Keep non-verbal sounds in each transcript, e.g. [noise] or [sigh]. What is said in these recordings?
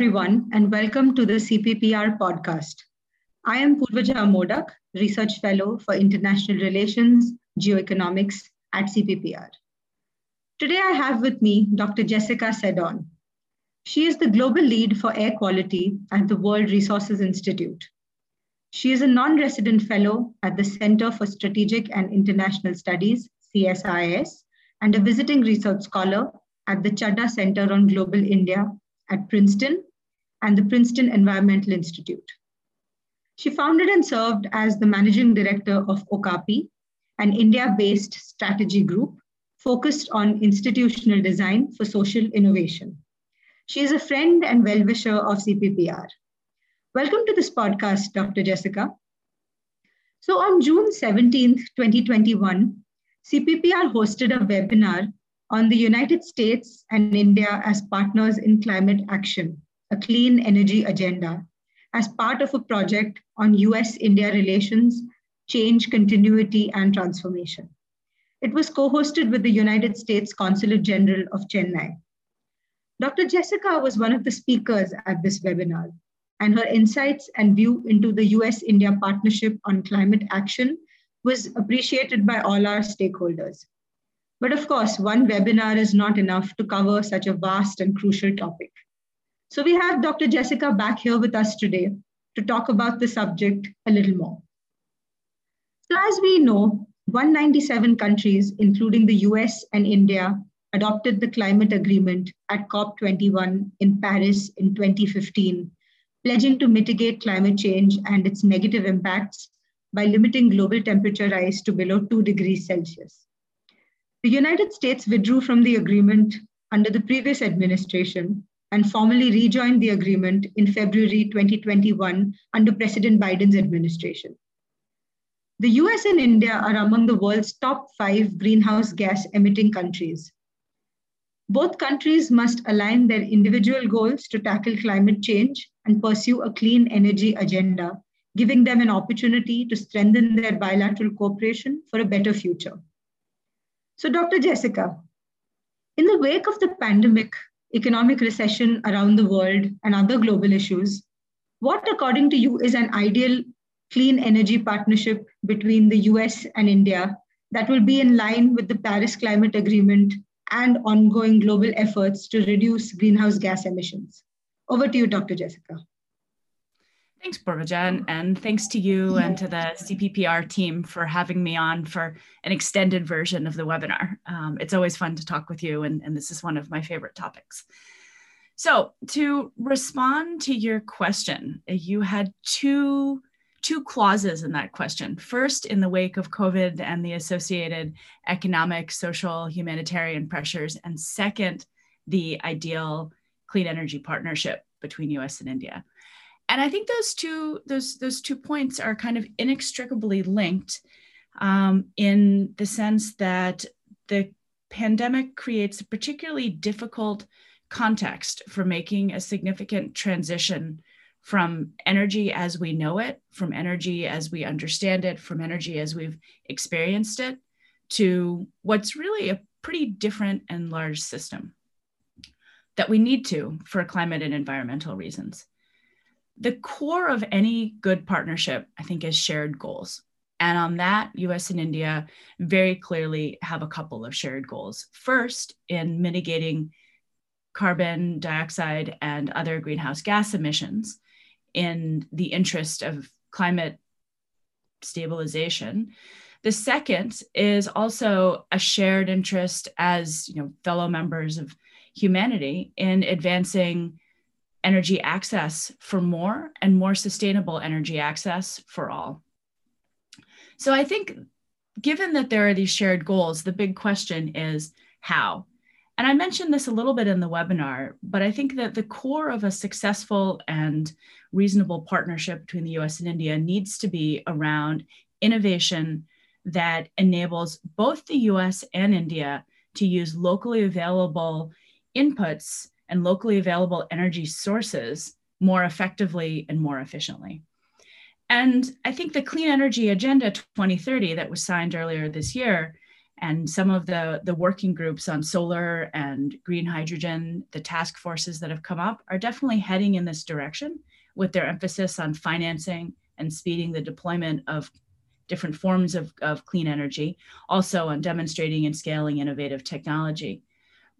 everyone, and welcome to the CPPR podcast. I am Purvaja Modak, Research Fellow for International Relations, Geoeconomics at CPPR. Today I have with me Dr. Jessica Seddon. She is the global lead for air quality at the World Resources Institute. She is a non-resident fellow at the Center for Strategic and International Studies, CSIS, and a visiting research scholar at the Chadha Center on Global India at Princeton and the Princeton Environmental Institute. She founded and served as the managing director of Okapi, an India based strategy group focused on institutional design for social innovation. She is a friend and well wisher of CPPR. Welcome to this podcast, Dr. Jessica. So, on June 17th, 2021, CPPR hosted a webinar on the United States and India as partners in climate action, a clean energy agenda, as part of a project on US India relations, change, continuity, and transformation. It was co hosted with the United States Consulate General of Chennai. Dr. Jessica was one of the speakers at this webinar, and her insights and view into the US India partnership on climate action was appreciated by all our stakeholders. But of course, one webinar is not enough to cover such a vast and crucial topic. So we have Dr. Jessica back here with us today to talk about the subject a little more. So as we know, 197 countries, including the US and India, adopted the climate agreement at COP21 in Paris in 2015, pledging to mitigate climate change and its negative impacts by limiting global temperature rise to below 2 degrees Celsius. The United States withdrew from the agreement under the previous administration and formally rejoined the agreement in February 2021 under President Biden's administration. The US and India are among the world's top five greenhouse gas emitting countries. Both countries must align their individual goals to tackle climate change and pursue a clean energy agenda, giving them an opportunity to strengthen their bilateral cooperation for a better future. So, Dr. Jessica, in the wake of the pandemic, economic recession around the world, and other global issues, what, according to you, is an ideal clean energy partnership between the US and India that will be in line with the Paris Climate Agreement and ongoing global efforts to reduce greenhouse gas emissions? Over to you, Dr. Jessica. Thanks, Purvajan, and thanks to you and to the CPPR team for having me on for an extended version of the webinar. Um, it's always fun to talk with you, and, and this is one of my favorite topics. So to respond to your question, you had two, two clauses in that question. First, in the wake of COVID and the associated economic, social, humanitarian pressures, and second, the ideal clean energy partnership between US and India and I think those two those those two points are kind of inextricably linked um, in the sense that the pandemic creates a particularly difficult context for making a significant transition from energy as we know it, from energy as we understand it, from energy as we've experienced it, to what's really a pretty different and large system that we need to for climate and environmental reasons the core of any good partnership, I think, is shared goals. And on that, US and India very clearly have a couple of shared goals. First, in mitigating carbon dioxide and other greenhouse gas emissions in the interest of climate stabilization. The second is also a shared interest as you know, fellow members of humanity in advancing energy access for more and more sustainable energy access for all. So I think given that there are these shared goals, the big question is how? And I mentioned this a little bit in the webinar, but I think that the core of a successful and reasonable partnership between the US and India needs to be around innovation that enables both the US and India to use locally available inputs and locally available energy sources more effectively and more efficiently. And I think the Clean Energy Agenda 2030 that was signed earlier this year And some of the, the working groups on solar and green hydrogen, the task forces that have come up, are definitely heading in this direction with their emphasis on financing and speeding the deployment of different forms of, of clean energy, also on demonstrating and scaling innovative technology.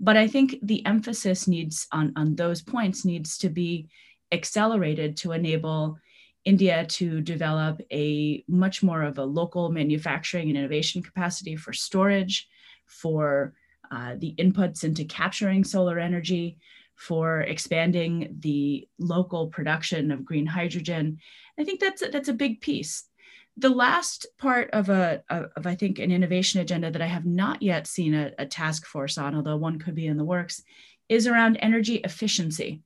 But I think the emphasis needs on, on those points needs to be accelerated to enable India to develop a much more of a local manufacturing and innovation capacity for storage, for uh, the inputs into capturing solar energy, for expanding the local production of green hydrogen. I think that's a, that's a big piece. The last part of a of I think an innovation agenda that I have not yet seen a, a task force on, although one could be in the works, is around energy efficiency.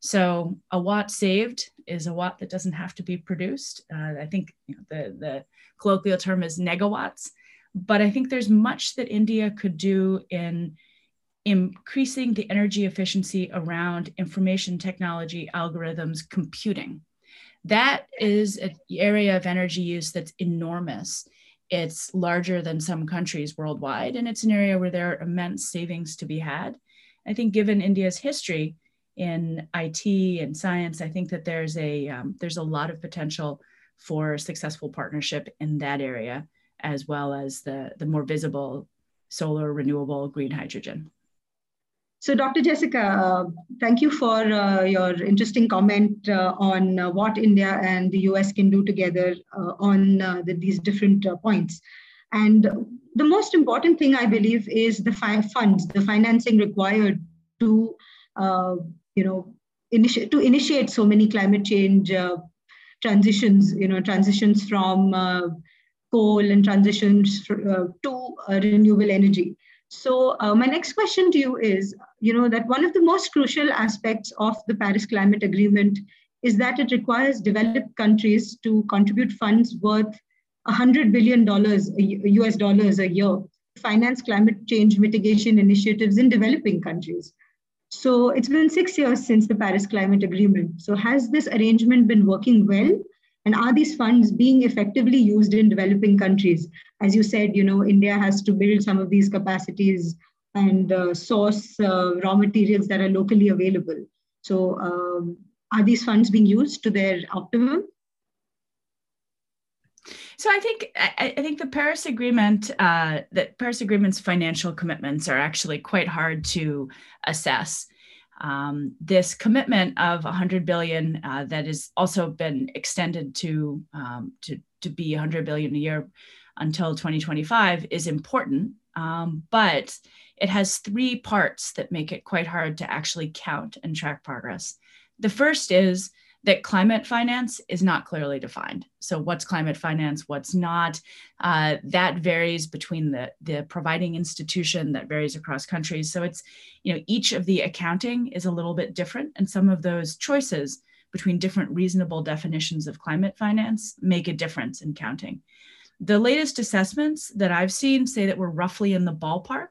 So a watt saved is a watt that doesn't have to be produced. Uh, I think you know, the, the colloquial term is negawatts, but I think there's much that India could do in increasing the energy efficiency around information technology, algorithms, computing. That is an area of energy use that's enormous. It's larger than some countries worldwide, and it's an area where there are immense savings to be had. I think given India's history, in IT and science, I think that there's a um, there's a lot of potential for successful partnership in that area, as well as the the more visible solar, renewable, green hydrogen. So, Dr. Jessica, uh, thank you for uh, your interesting comment uh, on uh, what India and the US can do together uh, on uh, the, these different points. And the most important thing, I believe, is the funds, the financing required to you know, initi- to initiate so many climate change transitions, you know, transitions from coal and transitions to renewable energy. So uh, my next question to you is, you know, that one of the most crucial aspects of the Paris Climate Agreement is that it requires developed countries to contribute funds worth $100 billion US dollars a year to finance climate change mitigation initiatives in developing countries. So it's been six years since the Paris Climate Agreement. So has this arrangement been working well? And are these funds being effectively used in developing countries? As you said, you know, India has to build some of these capacities and uh, source uh, raw materials that are locally available. So um, are these funds being used to their optimum? So I think I, I think the Paris Agreement, uh, that Paris Agreement's financial commitments are actually quite hard to assess. Um, this commitment of 100 billion uh, that has also been extended to um, to to be 100 billion a year until 2025 is important, um, but it has three parts that make it quite hard to actually count and track progress. The first is that climate finance is not clearly defined. So, what's climate finance? What's not? Uh, that varies between the the providing institution. That varies across countries. So, it's you know each of the accounting is a little bit different, and some of those choices between different reasonable definitions of climate finance make a difference in counting. The latest assessments that I've seen say that we're roughly in the ballpark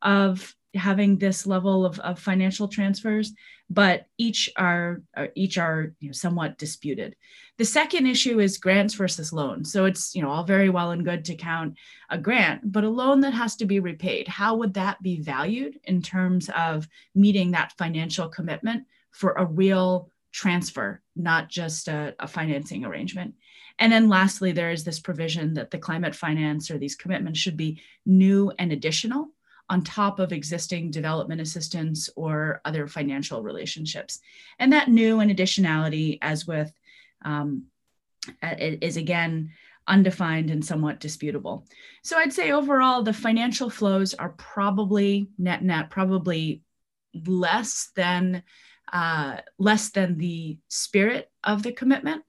of having this level of, of financial transfers but each are, uh, each are you know, somewhat disputed. The second issue is grants versus loans. So it's you know all very well and good to count a grant, but a loan that has to be repaid, how would that be valued in terms of meeting that financial commitment for a real transfer, not just a, a financing arrangement? And then lastly, there is this provision that the climate finance or these commitments should be new and additional on top of existing development assistance or other financial relationships. And that new and additionality, as with, um, is again undefined and somewhat disputable. So I'd say overall, the financial flows are probably net net, probably less than uh, less than the spirit of the commitment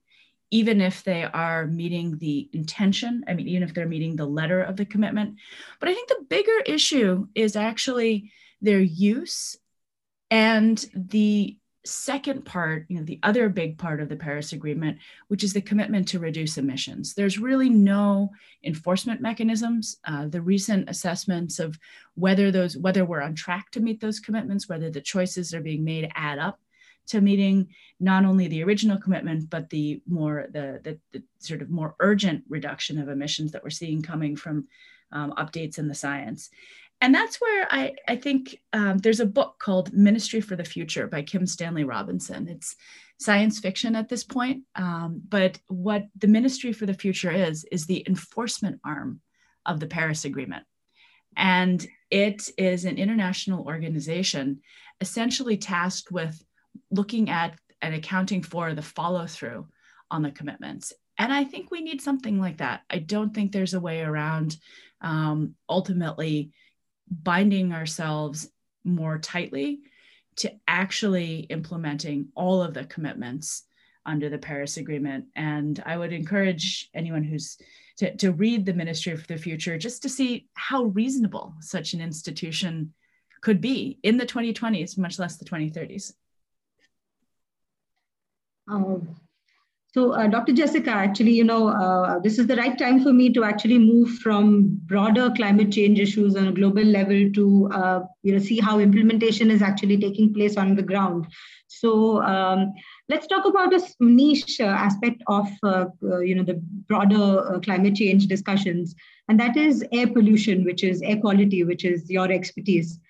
even if they are meeting the intention, I mean, even if they're meeting the letter of the commitment. But I think the bigger issue is actually their use and the second part, you know, the other big part of the Paris Agreement, which is the commitment to reduce emissions. There's really no enforcement mechanisms. Uh, the recent assessments of whether those, whether we're on track to meet those commitments, whether the choices are being made add up to meeting not only the original commitment, but the more the, the, the sort of more urgent reduction of emissions that we're seeing coming from um, updates in the science. And that's where I, I think um, there's a book called Ministry for the Future by Kim Stanley Robinson. It's science fiction at this point, um, but what the Ministry for the Future is, is the enforcement arm of the Paris Agreement. And it is an international organization essentially tasked with looking at and accounting for the follow through on the commitments. And I think we need something like that. I don't think there's a way around um, ultimately binding ourselves more tightly to actually implementing all of the commitments under the Paris Agreement. And I would encourage anyone who's to, to read the Ministry of the Future just to see how reasonable such an institution could be in the 2020s, much less the 2030s. Um, so, uh, Dr. Jessica, actually, you know, uh, this is the right time for me to actually move from broader climate change issues on a global level to, uh, you know, see how implementation is actually taking place on the ground. So, um, let's talk about a niche uh, aspect of, uh, uh, you know, the broader climate change discussions, and that is air pollution, which is air quality, which is your expertise.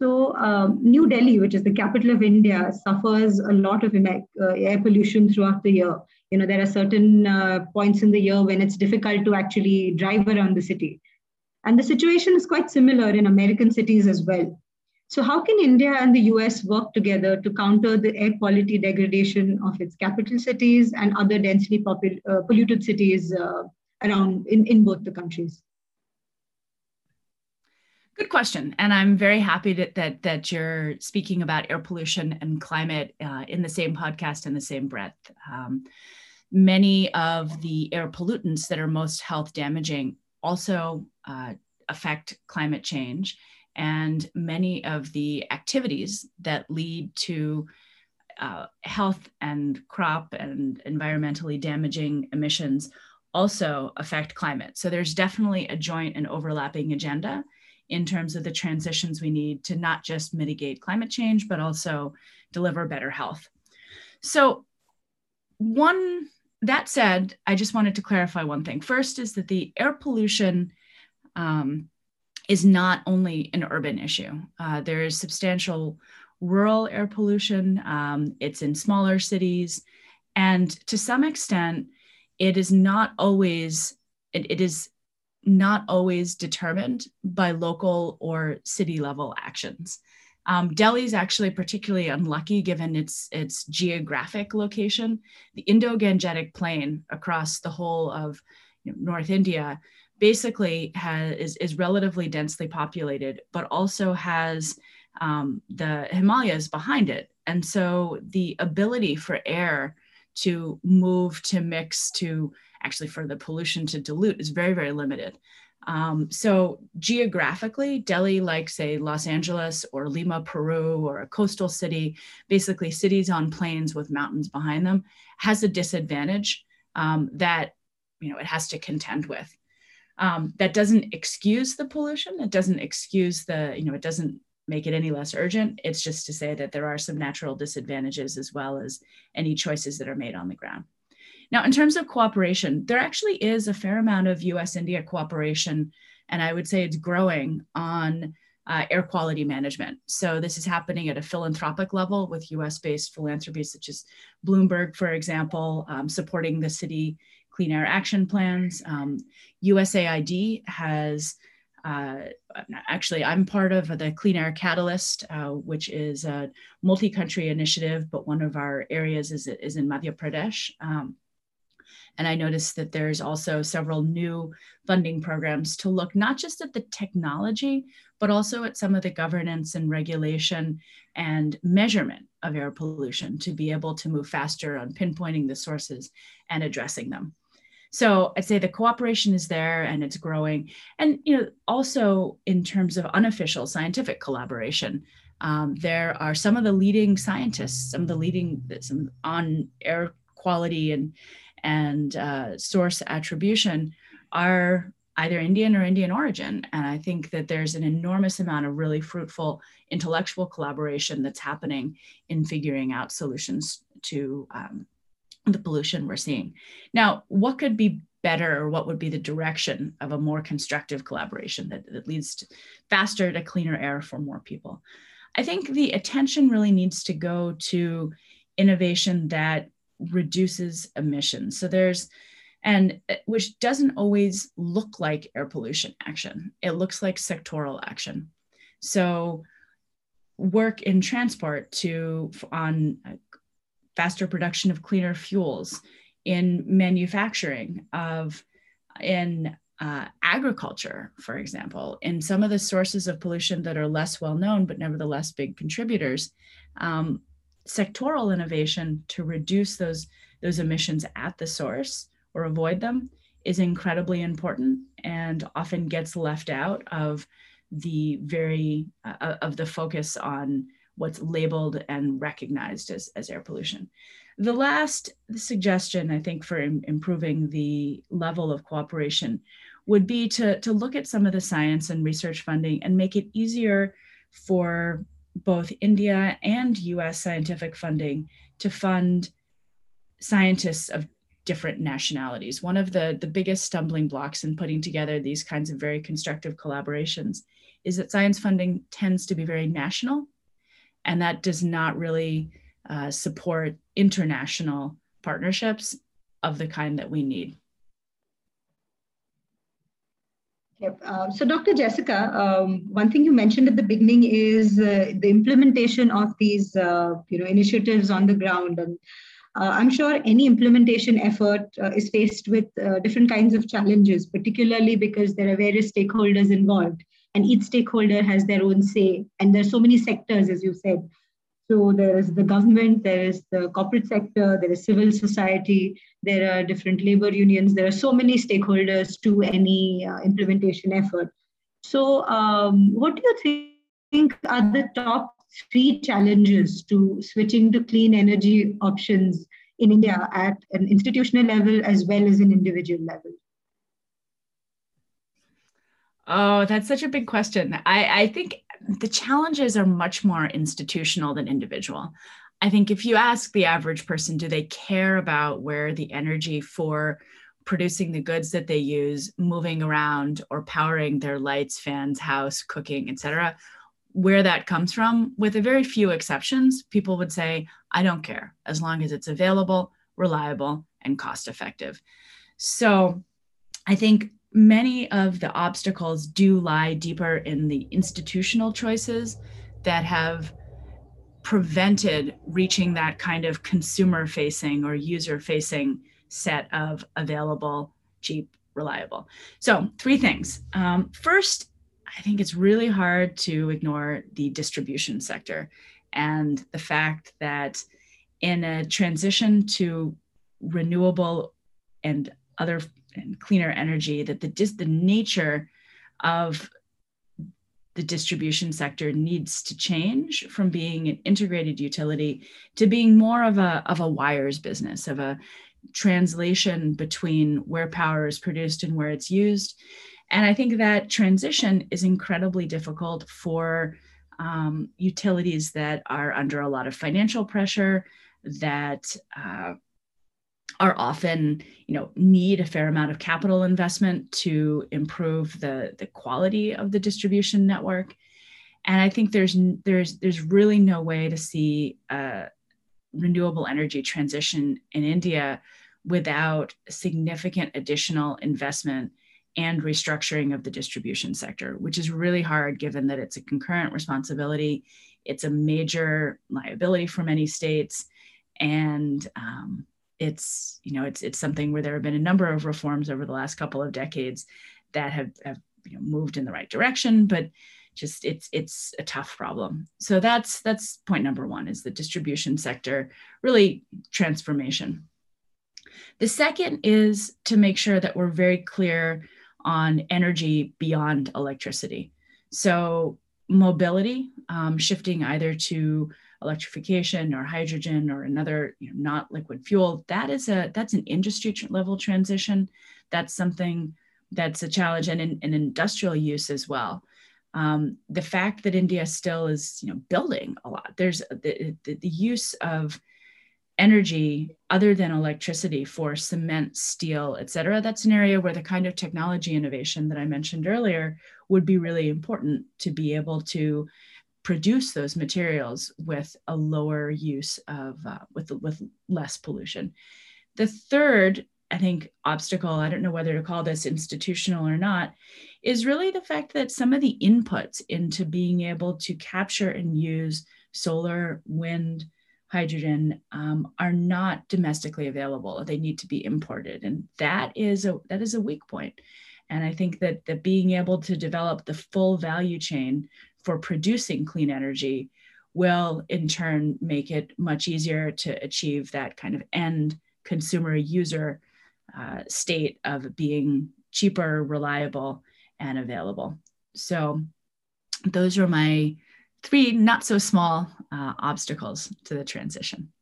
So um, New Delhi, which is the capital of India, suffers a lot of uh, air pollution throughout the year. You know, there are certain uh, points in the year when it's difficult to actually drive around the city. And the situation is quite similar in American cities as well. So how can India and the US work together to counter the air quality degradation of its capital cities and other densely popul- uh, polluted cities uh, around in, in both the countries? Good question, and I'm very happy that that, that you're speaking about air pollution and climate uh, in the same podcast in the same breath. Um, many of the air pollutants that are most health damaging also uh, affect climate change, and many of the activities that lead to uh, health and crop and environmentally damaging emissions also affect climate. So there's definitely a joint and overlapping agenda in terms of the transitions we need to not just mitigate climate change, but also deliver better health. So, one, that said, I just wanted to clarify one thing. First is that the air pollution um, is not only an urban issue, uh, there is substantial rural air pollution, um, it's in smaller cities. And to some extent, it is not always, it, it is not always determined by local or city level actions. Um, Delhi is actually particularly unlucky given its, its geographic location. The Indo-Gangetic Plain across the whole of you know, North India basically has, is, is relatively densely populated, but also has um, the Himalayas behind it. And so the ability for air to move, to mix, to actually for the pollution to dilute is very, very limited. Um, so geographically, Delhi, like say Los Angeles or Lima, Peru, or a coastal city, basically cities on plains with mountains behind them, has a disadvantage um, that you know it has to contend with. Um, that doesn't excuse the pollution. It doesn't excuse the you know it doesn't make it any less urgent. It's just to say that there are some natural disadvantages as well as any choices that are made on the ground. Now, in terms of cooperation, there actually is a fair amount of US India cooperation, and I would say it's growing on uh, air quality management. So, this is happening at a philanthropic level with US based philanthropies such as Bloomberg, for example, um, supporting the city clean air action plans. Um, USAID has uh, actually, I'm part of the Clean Air Catalyst, uh, which is a multi-country initiative, but one of our areas is, is in Madhya Pradesh. Um, and I noticed that there's also several new funding programs to look not just at the technology, but also at some of the governance and regulation and measurement of air pollution to be able to move faster on pinpointing the sources and addressing them. So I'd say the cooperation is there and it's growing. And you know, also in terms of unofficial scientific collaboration, um, there are some of the leading scientists, some of the leading some on air quality and and uh, source attribution are either Indian or Indian origin. And I think that there's an enormous amount of really fruitful intellectual collaboration that's happening in figuring out solutions to um, the pollution we're seeing. Now, what could be better or what would be the direction of a more constructive collaboration that, that leads to faster to cleaner air for more people. I think the attention really needs to go to innovation that reduces emissions. So there's and uh, which doesn't always look like air pollution action. It looks like sectoral action. So work in transport to on uh, faster production of cleaner fuels, in manufacturing, of in uh, agriculture, for example, in some of the sources of pollution that are less well known, but nevertheless big contributors, um, sectoral innovation to reduce those, those emissions at the source or avoid them is incredibly important and often gets left out of the very uh, of the focus on what's labeled and recognized as, as air pollution. The last suggestion, I think, for Im- improving the level of cooperation would be to, to look at some of the science and research funding and make it easier for both India and US scientific funding to fund scientists of different nationalities. One of the, the biggest stumbling blocks in putting together these kinds of very constructive collaborations is that science funding tends to be very national, and that does not really uh, support international partnerships of the kind that we need. Yep. Uh, so, Dr. Jessica, um, one thing you mentioned at the beginning is uh, the implementation of these, uh, you know, initiatives on the ground, and uh, I'm sure any implementation effort uh, is faced with uh, different kinds of challenges, particularly because there are various stakeholders involved, and each stakeholder has their own say, and there are so many sectors, as you said, so there is the government, there is the corporate sector, there is civil society, there are different labor unions. There are so many stakeholders to any uh, implementation effort. So um, what do you think are the top three challenges to switching to clean energy options in India at an institutional level as well as an individual level? Oh, that's such a big question. I, I think the challenges are much more institutional than individual. I think if you ask the average person, do they care about where the energy for producing the goods that they use, moving around or powering their lights, fans, house, cooking, etc., where that comes from, with a very few exceptions, people would say, I don't care as long as it's available, reliable, and cost effective. So I think many of the obstacles do lie deeper in the institutional choices that have prevented reaching that kind of consumer facing or user facing set of available, cheap, reliable. So, three things. Um, first, I think it's really hard to ignore the distribution sector and the fact that in a transition to renewable and other and cleaner energy that the the nature of the distribution sector needs to change from being an integrated utility to being more of a of a wires business of a translation between where power is produced and where it's used. And i think that transition is incredibly difficult for um, utilities that are under a lot of financial pressure that uh, are often you know need a fair amount of capital investment to improve the the quality of the distribution network. And i think there's there's there's really no way to see a renewable energy transition in india without significant additional investment and restructuring of the distribution sector which is really hard given that it's a concurrent responsibility. It's a major liability for many states. And um, it's you know it's it's something where there have been a number of reforms over the last couple of decades that have, have you know, moved in the right direction but just it's it's a tough problem. So that's that's point number one is the distribution sector really transformation. The second is to make sure that we're very clear on energy beyond electricity. So mobility um, shifting either to electrification or hydrogen or another you know, not liquid fuel that is a that's an industry level transition. That's something that's a challenge and an industrial use as well. Um, the fact that india still is you know building a lot there's the, the, the use of energy other than electricity for cement, steel, et cetera, that's an area where the kind of technology innovation that I mentioned earlier would be really important to be able to produce those materials with a lower use of, uh, with, with less pollution. The third, I think, obstacle, I don't know whether to call this institutional or not, is really the fact that some of the inputs into being able to capture and use solar, wind, hydrogen um, are not domestically available. They need to be imported, and that is a that is a weak point. And I think that that being able to develop the full value chain for producing clean energy will in turn make it much easier to achieve that kind of end consumer user uh, state of being cheaper, reliable, and available. So those are my three not so small uh, obstacles to the transition.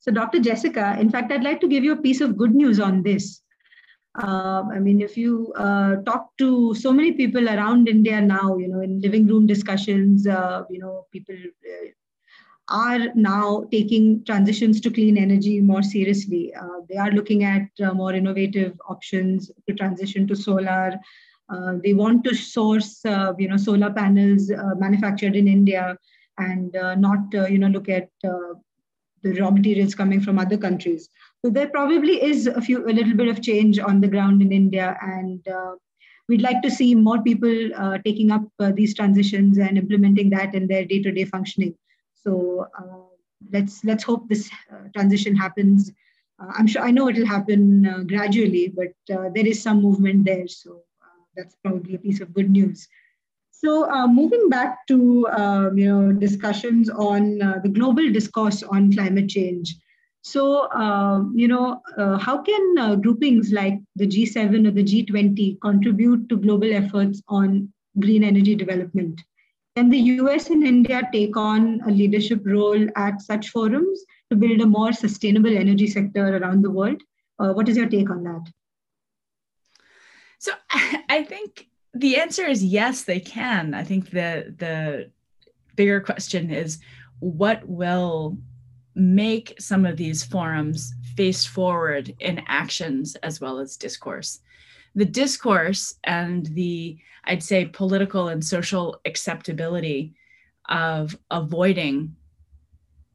So, Dr. Jessica, in fact, I'd like to give you a piece of good news on this. Uh, I mean, if you uh, talk to so many people around India now, you know, in living room discussions, uh, you know, people uh, are now taking transitions to clean energy more seriously. Uh, they are looking at uh, more innovative options to transition to solar, they want to source, you know, solar panels manufactured in India and not, you know, look at the raw materials coming from other countries. So there probably is a few, a little bit of change on the ground in India, and uh, we'd like to see more people uh, taking up uh, these transitions and implementing that in their day-to-day functioning. So let's let's hope this transition happens. I'm sure I know it'll happen gradually, but there is some movement there. So that's probably a piece of good news. So uh, moving back to um, you know discussions on uh, the global discourse on climate change. So uh, you know uh, how can uh, groupings like the G7 or the G20 contribute to global efforts on green energy development? Can the US and India take on a leadership role at such forums to build a more sustainable energy sector around the world? Uh, what is your take on that? So [laughs] I think the answer is yes, they can. I think the the bigger question is what will make some of these forums face forward in actions as well as discourse. The discourse and the, I'd say, political and social acceptability of avoiding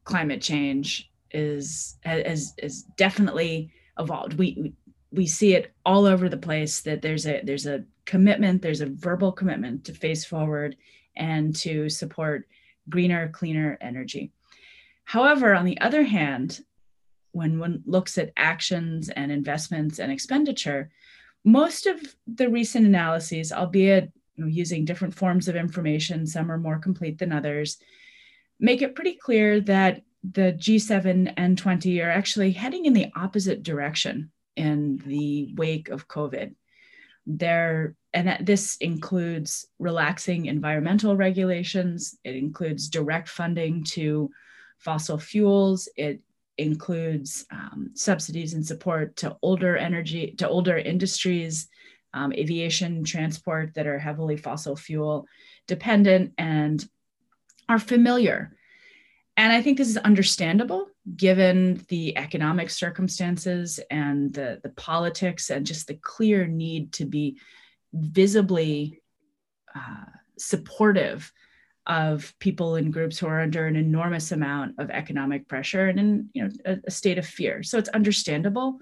climate change is has, has definitely evolved. We we see it all over the place that there's a there's a commitment there's a verbal commitment to face forward and to support greener cleaner energy however on the other hand when one looks at actions and investments and expenditure most of the recent analyses albeit using different forms of information some are more complete than others make it pretty clear that the G7 and 20 are actually heading in the opposite direction in the wake of COVID. There, and this includes relaxing environmental regulations. It includes direct funding to fossil fuels. It includes um, subsidies and support to older energy, to older industries, um, aviation, transport that are heavily fossil fuel dependent and are familiar. And I think this is understandable given the economic circumstances and the, the politics and just the clear need to be visibly uh, supportive of people in groups who are under an enormous amount of economic pressure and in you know a, a state of fear. So it's understandable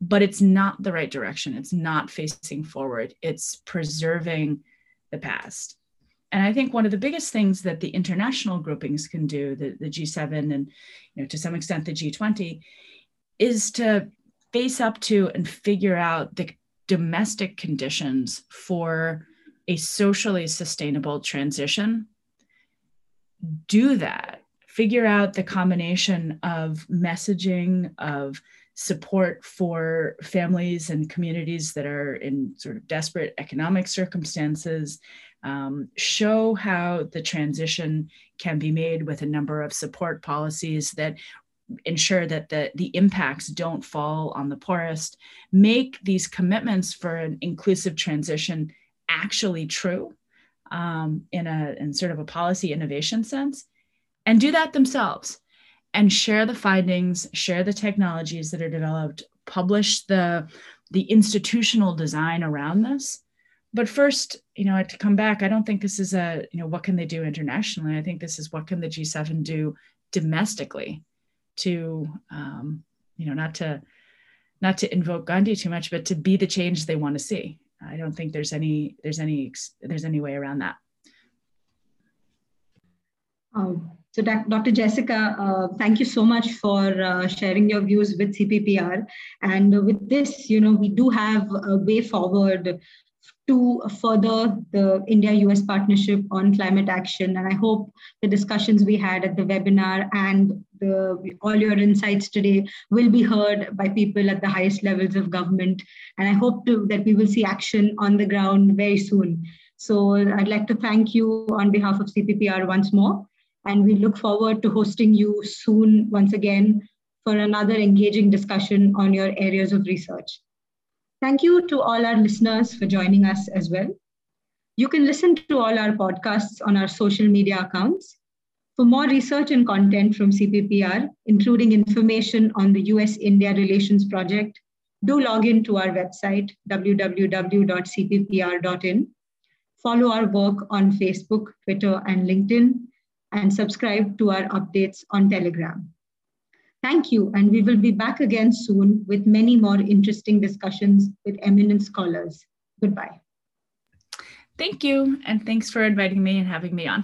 but it's not the right direction. It's not facing forward. It's preserving the past. And I think one of the biggest things that the international groupings can do, the, the G7 and you know, to some extent the G20, is to face up to and figure out the domestic conditions for a socially sustainable transition. Do that. Figure out the combination of messaging, of support for families and communities that are in sort of desperate economic circumstances, um, show how the transition can be made with a number of support policies that ensure that the, the impacts don't fall on the poorest, make these commitments for an inclusive transition actually true um, in a in sort of a policy innovation sense, and do that themselves. and share the findings, share the technologies that are developed, publish the, the institutional design around this. But first, you know, to come back, I don't think this is a, you know, what can they do internationally? I think this is what can the G7 do domestically to, um, you know, not to, not to invoke Gandhi too much, but to be the change they want to see. I don't think there's any, there's any, there's any way around that. Um, so, Dr. Jessica, uh, thank you so much for uh, sharing your views with CPPR. And with this, you know, we do have a way forward to further the India US partnership on climate action. And I hope the discussions we had at the webinar and the, all your insights today will be heard by people at the highest levels of government. And I hope to, that we will see action on the ground very soon. So I'd like to thank you on behalf of CPPR once more. And we look forward to hosting you soon once again for another engaging discussion on your areas of research. Thank you to all our listeners for joining us as well. You can listen to all our podcasts on our social media accounts. For more research and content from CPPR, including information on the US India Relations Project, do log in to our website, www.cppr.in. Follow our work on Facebook, Twitter, and LinkedIn, and subscribe to our updates on Telegram. Thank you, and we will be back again soon with many more interesting discussions with eminent scholars. Goodbye. Thank you, and thanks for inviting me and having me on.